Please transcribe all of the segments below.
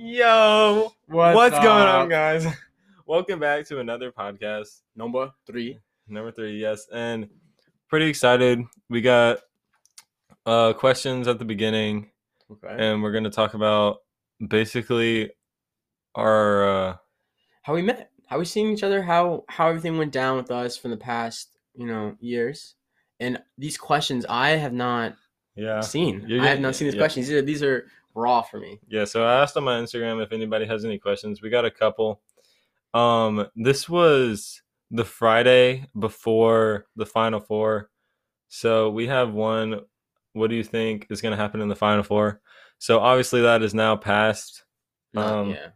Yo, What's, what's, going on, guys? Welcome back to another podcast, Number three. number three. Yes, and pretty excited. We got uh questions at the beginning, Okay. and we're gonna talk about basically our uh how we met, how we seen each other, how how everything went down with us from the past, you know, years. And these questions I have not yeah seen. You're I have not seen these yeah. questions. These are these are raw for me. yeah. So I asked on my Instagram if anybody has any questions. We got a couple. Um, this was the Friday before the Final Four, so we have one. What do you think is going to happen in the Final Four? So obviously that is now passed, Not- Um, yeah,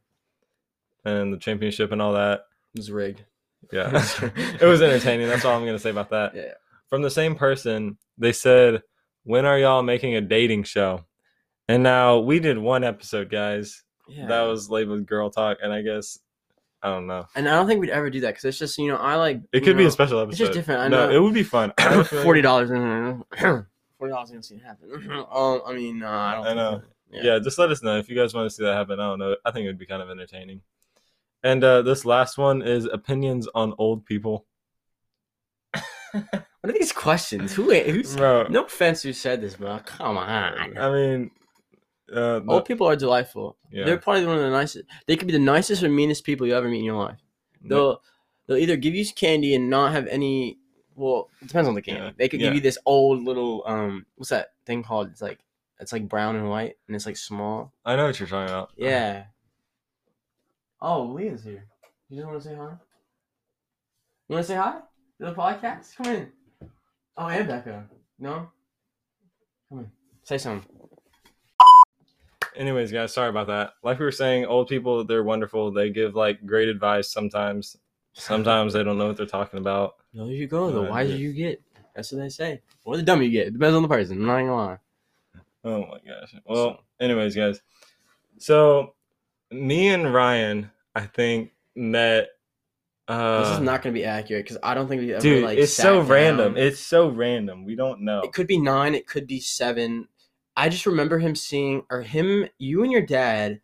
and the championship and all that. it was rigged. Yeah, it was entertaining. That's all I'm going to say about that. Yeah. From the same person, they said, "When are y'all making a dating show?" And now we did one episode, guys. Yeah. That was labeled girl talk, and I guess I don't know. and I don't think we'd ever do that because it's just you know I like It could be a special episode. it's just different, I no, know. it would be fun. I have a feeling- forty dollars. Forty dollars gonna see it happen. um, I mean, uh, I don't. I know. that- Yeah. just let us know if you guys want to see that happen. I don't know. I think it would be kind of entertaining. And uh, this last one is opinions on old people. What are these questions? Who? Who's? Bro, No offense, who said this, but come on. I mean, uh, the- Old people are delightful. yeah, They're probably one of the nicest. They could be the nicest or meanest people you ever meet in your life. They'll they'll either give you candy and not have any. Well, it depends on the candy. Yeah, They could yeah. give you this old little um. What's that thing called? It's like it's like brown and white and it's like small. I know what you're talking about. Yeah. Oh, Leah's here. You just want to say hi? You want to say hi to the podcast? Come in. Oh, and Becca. No. Come in. Say something. Anyways, guys, sorry about that. Like we were saying, old people, they're wonderful. They give like great advice sometimes. Sometimes they don't know what they're talking about. Older you go, the wiser you get. That's what they say. Or the dumber you get. It depends on the person. I'm not gonna lie. Oh my gosh. Well, anyways, guys. So me and Ryan, I think, met uh this is not gonna be accurate because I don't think we ever dude, like. it's so down. random. It's so random. We don't know. It could be nine. It could be seven. I just remember him seeing or him, you and your dad,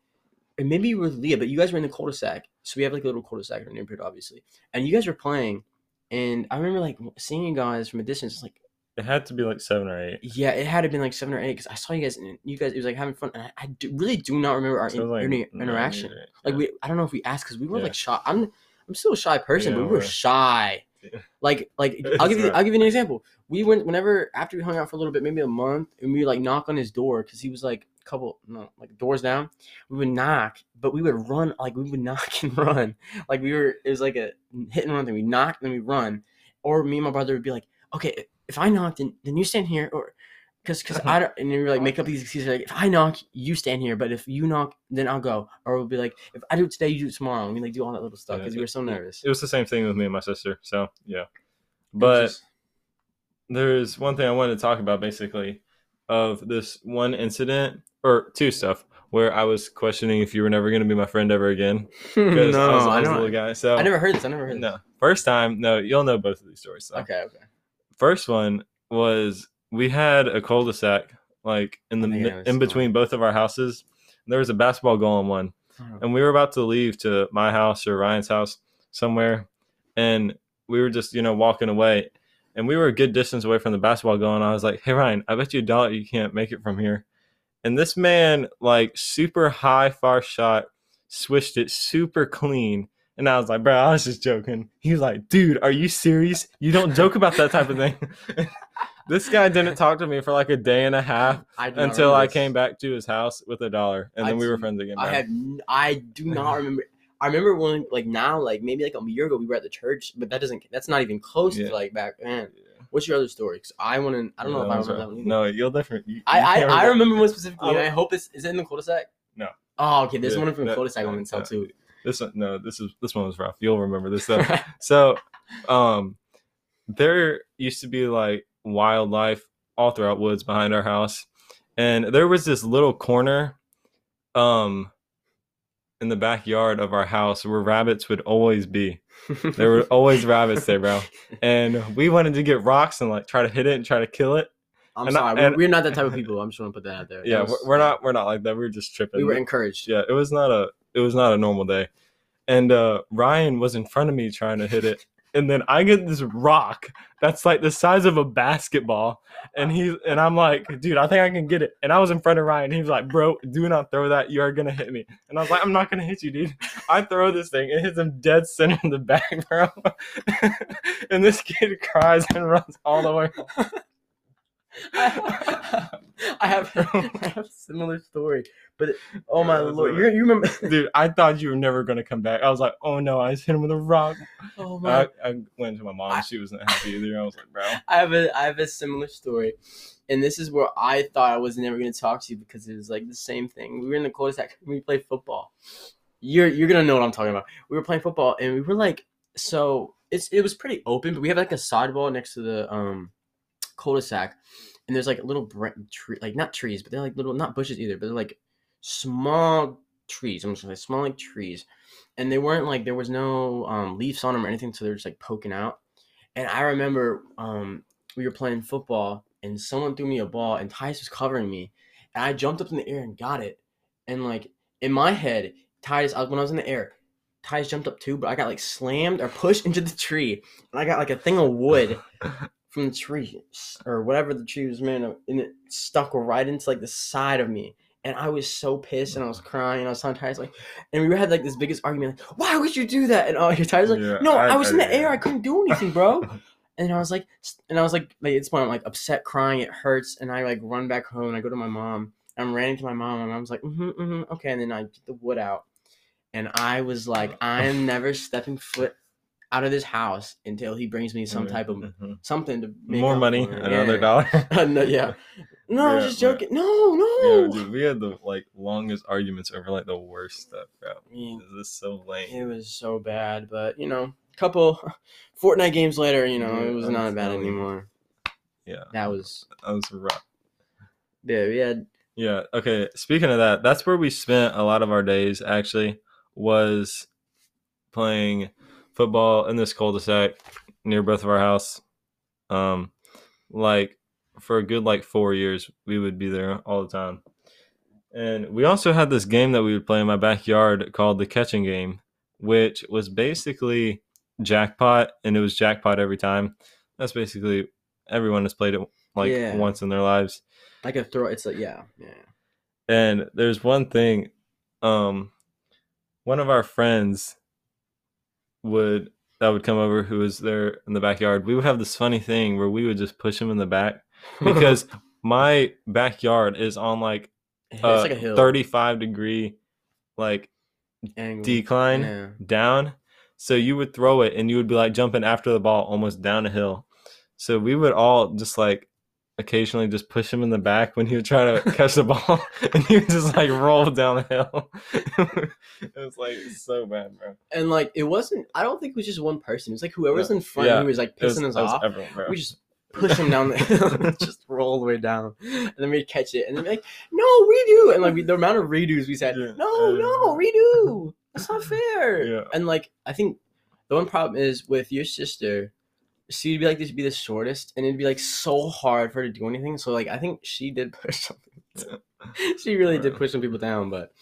and maybe you were with Leah, but you guys were in the cul-de-sac. So we have like a little cul-de-sac in our neighborhood, obviously. And you guys were playing, and I remember like seeing you guys from a distance. It's like, It had to be like seven or eight. yeah, it had to been like seven or eight because I saw you guys. And you guys, it was like having fun, and I, I do, really do not remember our So, in- like, inter- interaction. eight. Like we, I don't know if we asked because we were Yeah. like shy. I'm, I'm still a shy person, Yeah, but we were we're- shy. Yeah. Like, like I'll give you. I'll give you an example. We went whenever after we hung out for a little bit, maybe a month, and we like knock on his door because he was like a couple, no, like doors down. We would knock, but we would run, like we would knock and run, like we were. It was like a hit and run thing. We knock, then we run, or me and my brother would be like, okay, if I knock, then then you stand here, or because because I don't, and then we like make up these excuses like if I knock, you stand here, but if you knock, then I'll go, or we'll be like if I do it today, you do it tomorrow, and we like do all that little stuff Yeah, because we were so nervous. It was the same thing with me and my sister. So yeah. But just- there's one thing I wanted to talk about basically of this one incident or two stuff where I was questioning if you were never going to be my friend ever again because no, I was, I I, was a don't- little guy. So I never heard this. I never heard this. no, first time, no, you'll know both of these stories. So. Okay, okay. First one was we had a cul-de-sac like in the I think I mi- know this in between both of our houses. There was a basketball goal on one, oh. and we were about to leave to my house or Ryan's house somewhere, and we were just you know walking away, and we were a good distance away from the basketball goal. And I was like, "Hey Ryan, I bet you a dollar you can't make it from here." And this man, like super high far shot, swished it super clean. And I was like, bro, I was just joking. He was like, dude, are you serious? You don't joke about that type of thing. this guy didn't talk to me for like a day and a half I until I this. came back to his house with a dollar. And I then we were friends again. I bro. have n- I do not remember. I remember when like now like maybe like a year ago we were at the church, but that doesn't that's not even close Yeah. to like back then. Yeah. What's your other story? Cause I want to. I don't know if I remember that one. Either. No, you'll definitely. You, I you I, can't I remember one specifically. Oh. I hope this is it in the cul-de-sac? No. Oh, okay. This one from the that- cul-de-sac I'm gonna tell too. This one, no, this is this one was rough. You'll remember this stuff. So, um, there used to be like wildlife all throughout woods behind our house, and there was this little corner, um, in the backyard of our house where rabbits would always be. There were always rabbits there, bro. And we wanted to get rocks and like try to hit it and try to kill it. I'm And sorry. We're, and- we're not that type of people. I'm just gonna put that out there. Yeah, was- we're, we're not we're not like that. We were just tripping. We were encouraged. yeah, it was not a it was not a normal day. And uh Ryan was in front of me trying to hit it. And then I get this rock that's like the size of a basketball. And he's and I'm like, dude, I think I can get it. And I was in front of Ryan. He was like, bro, do not throw that. You are gonna hit me. And I was like, I'm not gonna hit you, dude. I throw this thing, it hits him dead center in the back, bro. and this kid cries and runs all the way home. I have I have a similar story, but oh my lord, you you remember? Dude, I thought you were never gonna come back. I was like, oh no, I just hit him with a rock. Oh my! I, I went to my mom. I- she wasn't happy either. I was like, bro. I have a I have a similar story, and this is where I thought I was never gonna talk to you because it was like the same thing. We were in the cul-de-sac. We played football. You're you're gonna know what I'm talking about. We were playing football, and we were like, so it's it was pretty open, but we have like a sidewall next to the um cul-de-sac, and there's like little bre- tree, like not trees, but they're like little not bushes either, but they're like small trees. I'm just say small like trees, and they weren't like there was no um leaves on them or anything, so they're just like poking out. And I remember um, we were playing football and someone threw me a ball and Tice was covering me. And I jumped up in the air and got it. And like in my head, Tice, I, when I was in the air, Tice jumped up too, but I got like slammed or pushed into the tree. And I got like a thing of wood from the tree or whatever the tree was made of. And it stuck right into like the side of me. And I was so pissed and I was crying and I was telling Tice like, and we had like this biggest argument like, why would you do that? And all your Tice like, Yeah, no, I, I- was in I- the air, I couldn't do anything, bro. And I was like, and I was like, like it's when I'm like upset, crying, it hurts, and I like run back home. And I go to my mom. I'm ran to my mom, and I was like, mm-hmm, mm-hmm, okay. And then I get the wood out, and I was like, I am never stepping foot out of this house until he brings me some type of Mhm. something to make more money, for another Yeah. dollar. no, yeah. No, I was just but- joking. No, no. Yeah, dude, we had the like longest arguments over like the worst stuff, bro. I mean, This is so lame. it was so bad, but you know, couple Fortnite games later, you know, Yeah, it was I'm not bad anymore. Yeah, That was that was rough. yeah, we had Yeah. Okay. Speaking of that, that's where we spent a lot of our days. Actually, was playing football in this cul-de-sac near both of our house. Um, like for a good like four years, we would be there all the time. And we also had this game that we would play in my backyard called the catching game, which was basically jackpot, and it was jackpot every time. That's basically everyone has played it like Yeah. once in their lives. Like a throw. It's like yeah, yeah. And there's one thing, um, one of our friends would that would come over who was there in the backyard. We would have this funny thing where we would just push him in the back because my backyard is on like it's like a hill 35 degree like angle. decline Yeah. down. So you would throw it and you would be like jumping after the ball almost down a hill. So we would all just like occasionally just push him in the back when he would try to catch the ball and he would just like roll down the hill. it was like so bad, bro. And like it wasn't. I don't think it was just one person. It was like whoever's Yeah. in front Yeah. who was like It was, pissing us off. everyone. We just push him down the hill, just roll all the way down, and then we'd catch it, and then be like, "No, redo!" And like we, the amount of redos we said, Yeah. "No, no, redo! That's not fair." And like I think the one problem is with your sister. She'd be like this, would be the shortest, and it'd be like so hard for her to do anything. So like I think she did push something. she really did push some people down, but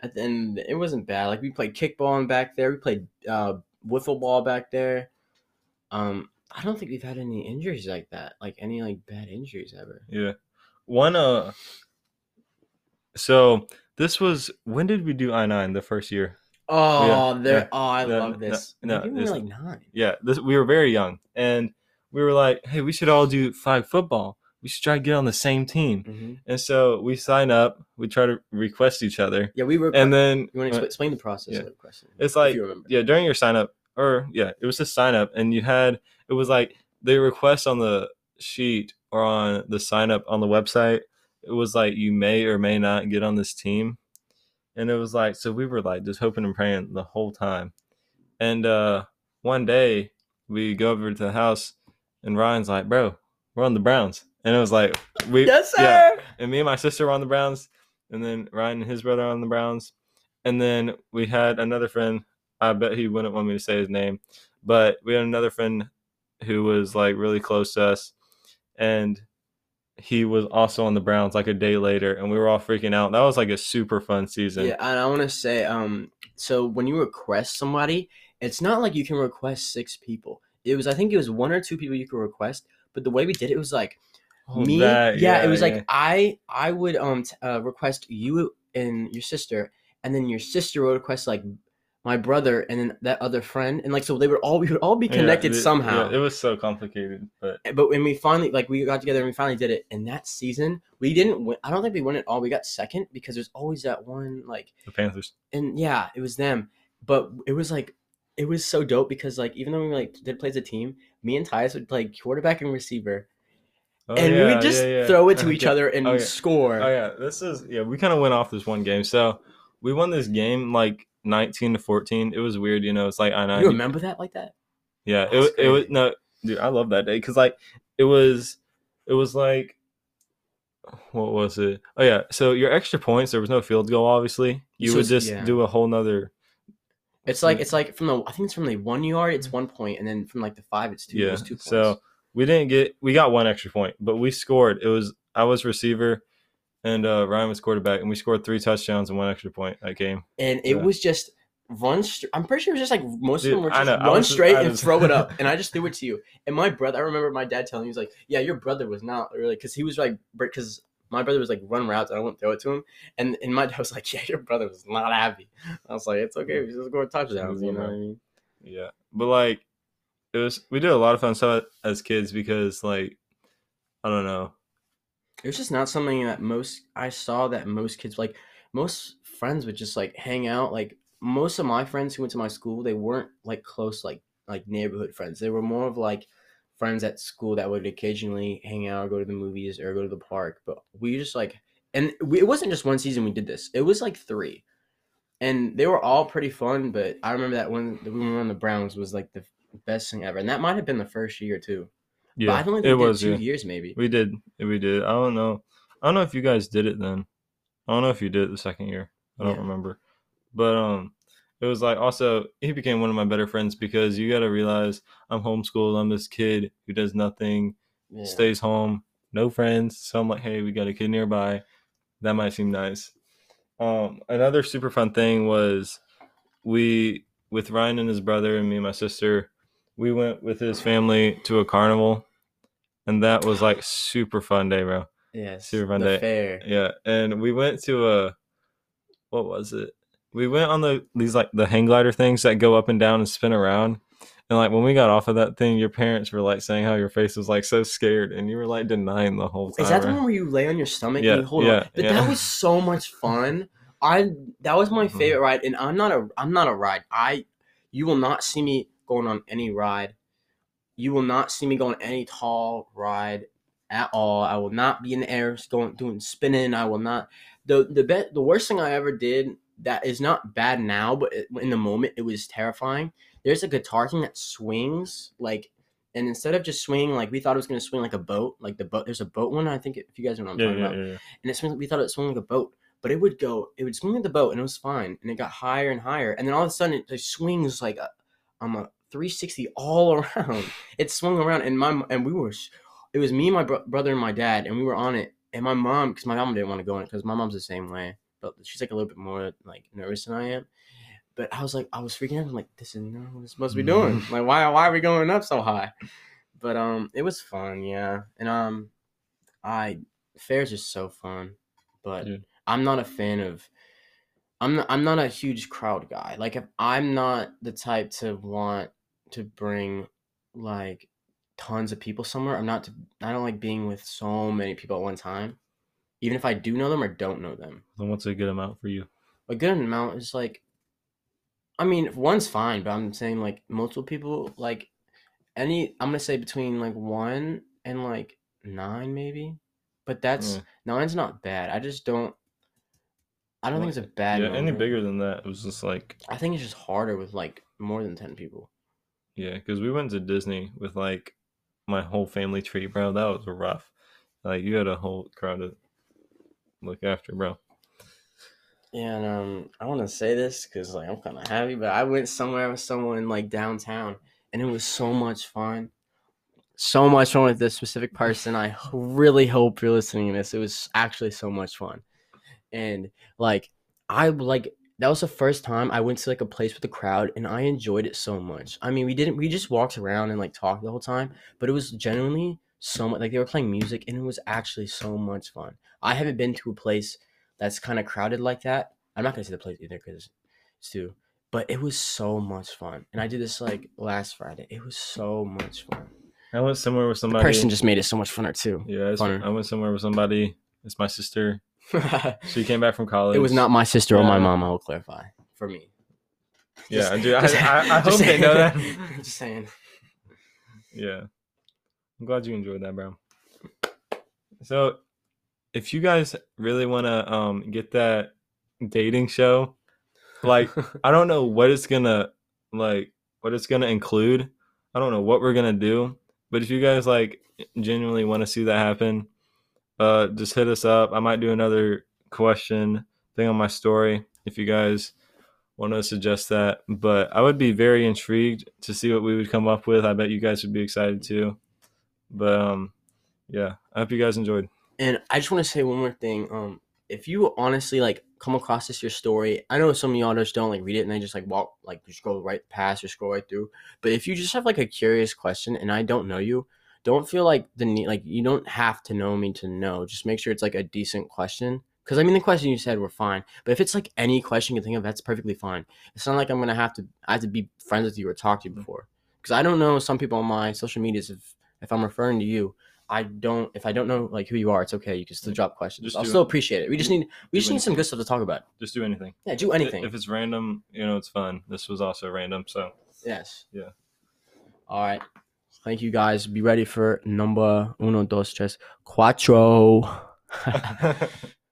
at the end it wasn't bad. Like we played kickball back there, we played uh wiffle ball back there. Um, I don't think we've had any injuries like that, like any like bad injuries ever. Yeah. One uh so this was when did we do I nine the first year? Oh, Yeah, there! yeah. Oh, I No, love this. no, we were like nine. Yeah, this we were very young and we were like, hey, we should all do flag football. We should try to get on the same team. Mhm. And so we sign up, we try to request each other. Yeah, we were. And then you want to explain the process yeah. of the question? It's like yeah, during your sign up or yeah, it was a sign up and you had it was like the request on the sheet or on the sign up on the website, it was like you may or may not get on this team. And it was like so we were like just hoping and praying the whole time. And uh one day we go over to the house and Ryan's like, Bro, we're on the Browns. And it was like we Yes, sir. yeah, and me and my sister were on the Browns, and then Ryan and his brother are on the Browns, and then we had another friend. I bet he wouldn't want me to say his name, but we had another friend who was like really close to us, and he was also on the Browns like a day later, and we were all freaking out. That was like a super fun season. Yeah, and I want to say, um, so when you request somebody, it's not like you can request six people. It was, I think, it was one or two people you could request. But the way we did it was like Oh, me. that, yeah, it was yeah. like I, I would um t- uh, request you and your sister, and then your sister would request like my brother and then that other friend, and like so they would all we would all be Yeah, connected it- somehow. yeah, it was so complicated, but eh, but when we finally like we got together and we finally did it and that season we didn't win i don't think we won it all we got second because there's always that one like the Panthers. and yeah it was them but it was like it was so dope because like even though we like did play as a team me and Tyus would play quarterback and receiver Oh, and we would just yeah, yeah. throw it to each other and Oh, score Oh yeah, this is yeah. We kind of went off this one game, so we won this game like nineteen to fourteen. It was weird, you know. It's like I know. you remember that like that Yeah, it it was no, dude. I love that day because like it was it was like what was it? Oh yeah, so your extra points. There was no field goal, obviously. You So would just yeah. do a whole nother. it's like it's like from the i think it's from the one yard it's one point and then from like the five it's two Mm. yeah. two points So we didn't get we got one extra point, but we scored. It was I was receiver, and uh, Ryan was quarterback, and we scored three touchdowns and one extra point that game. and it Yeah. was just run. I'm pretty sure it was just like most Dude, of them were just run just- straight and was- throw it up, and I just threw it to you. And my brother, I remember my dad telling me, he was like, "Yeah, your brother was not really because he was like because my brother was like run routes and I wouldn't throw it to him." And and my dad was like, "Yeah, your brother was not happy." I was like, "It's okay, we just score touchdowns." You know what I mean? Yeah, but like it was we did a lot of fun stuff as kids because like I don't know. It was just not something that most I saw that most kids like most friends would just like hang out like most of my friends who went to my school they weren't like close like like neighborhood friends. They were more of like friends at school that would occasionally hang out or go to the movies or go to the park but we just like and we, it wasn't just one season we did this it was like three. And they were all pretty fun but i remember that when we were on the browns was like the best thing ever and that might have been the first year too Yeah, but i don't think it we did was. two Yeah. years maybe We did. We did. I don't know. I don't know if you guys did it then. I don't know if you did it the second year. I don't Yeah. remember. But um it was like also he became one of my better friends because you gotta realize I'm homeschooled. I'm this kid who does nothing, Yeah. stays home, no friends. So I'm like, hey, we got a kid nearby. That might seem nice. Um, another super fun thing was we with Ryan and his brother and me and my sister, we went with his family to a carnival, and that was like super fun day, bro. Yes, Super fun the day. fair. Yeah, and we went to a what was it? We went on the these like the hang glider things that go up and down and spin around. And like when we got off of that thing, your parents were like saying how your face was like so scared, and you were like denying the whole time. Is that the right? one where you lay on your stomach Yeah, and hold yeah, on? But yeah. that was so much fun. I that was my Mhm. favorite ride, and I'm not a I'm not a ride. I you will not see me going on any ride. You will not see me going any tall ride at all. I will not be in the air going doing spinning. I will not. the the be- the worst thing I ever did that is not bad now, but in the moment it was terrifying. There's a guitar thing that swings like, and instead of just swinging like we thought it was gonna swing like a boat, like the boat. There's a boat one. I think if you guys know what I'm Yeah, talking yeah, about, yeah, and it swung, we thought it swung like a boat, but it would go, it would swing like the boat, and it was fine, and it got higher and higher, and then all of a sudden it swings like a, um a 360 all around. It swung around, and my and we were, it was me, my bro- brother, and my dad, and we were on it, and my mom, because my mom didn't want to go on it, because my mom's the same way, but she's like a little bit more like nervous than I am. But I was like, I was freaking out. I'm like, this is not what we're supposed to be doing. like, why, why are we going up so high? But um, it was fun, yeah. And um, I fairs are so fun, but Dude. I'm not a fan of. I'm not, I'm not a huge crowd guy. Like if I'm not the type to want to bring like tons of people somewhere. I'm not. To, I don't like being with so many people at one time, even if I do know them or don't know them. Then what's a good amount for you? A good amount is like. I mean, one's fine, but I'm saying like multiple people, like any. I'm gonna say between like one and like nine, maybe. But that's Yeah. nine's not bad. I just don't. I don't think it's a bad. yeah, any bigger than that, it was just like I think it's just harder with like more than ten people. yeah, because we went to Disney with like my whole family tree, bro. That was rough. Like you had a whole crowd to look after, bro. Yeah, and um, I want to say this because like I'm kind of happy, but I went somewhere with someone like downtown, and it was so much fun. so much fun with this specific person. I really hope you're listening to this. It was actually so much fun, and like I like that was the first time I went to like a place with a crowd, and I enjoyed it so much. I mean, we didn't we just walked around and like talked the whole time, but it was genuinely so much like they were playing music, and it was actually so much fun. I haven't been to a place that's kind of crowded like that. I'm not gonna say the place either because it's too. But it was so much fun, and I did this like last Friday. It was so much fun. I went somewhere with The somebody. person just made it so much funner too. yeah. I went somewhere with somebody. It's my sister. it you came back from college. It was not my sister or my mom. I will clarify for me. Yeah, dude. I, just- I, I hope just they know that. saying. just saying. Yeah. I'm glad you enjoyed that, bro. So, if you guys really want to um get that dating show, like I don't know what it's to like what it's going to include. I don't know what we're going to do, but if you guys like genuinely want to see that happen, uh just hit us up. I might do another question thing on my story if you guys want to suggest that. But I would be very intrigued to see what we would come up with. I bet you guys would be excited too. But um, yeah, I hope you guys enjoyed. And I just want to say one more thing. Um, if you honestly like come across this your story, I know some of y'all just don't like read it and they just like walk like just go right past or scroll right through. But if you just have like a curious question and I don't know you, don't feel like the need like you don't have to know me to know. Just make sure it's like a decent question. Because I mean, the question you said were fine, but if it's like any question you can think of, that's perfectly fine. It's not like I'm gonna have to I have to be friends with you or talk to you mm. before. Because I don't know some people on my social medias if if I'm referring to you, I don't if I don't know like who you are, it's okay. You can still mm. drop questions. Just I'll still it. appreciate it. We just need we Do just need some good stuff to talk about. Just do anything. Yeah, do anything. If it's random, you know, it's fun. This was also random, so yes. Yeah. All right. Thank you guys. Be ready for number uno, dos, tres, cuatro.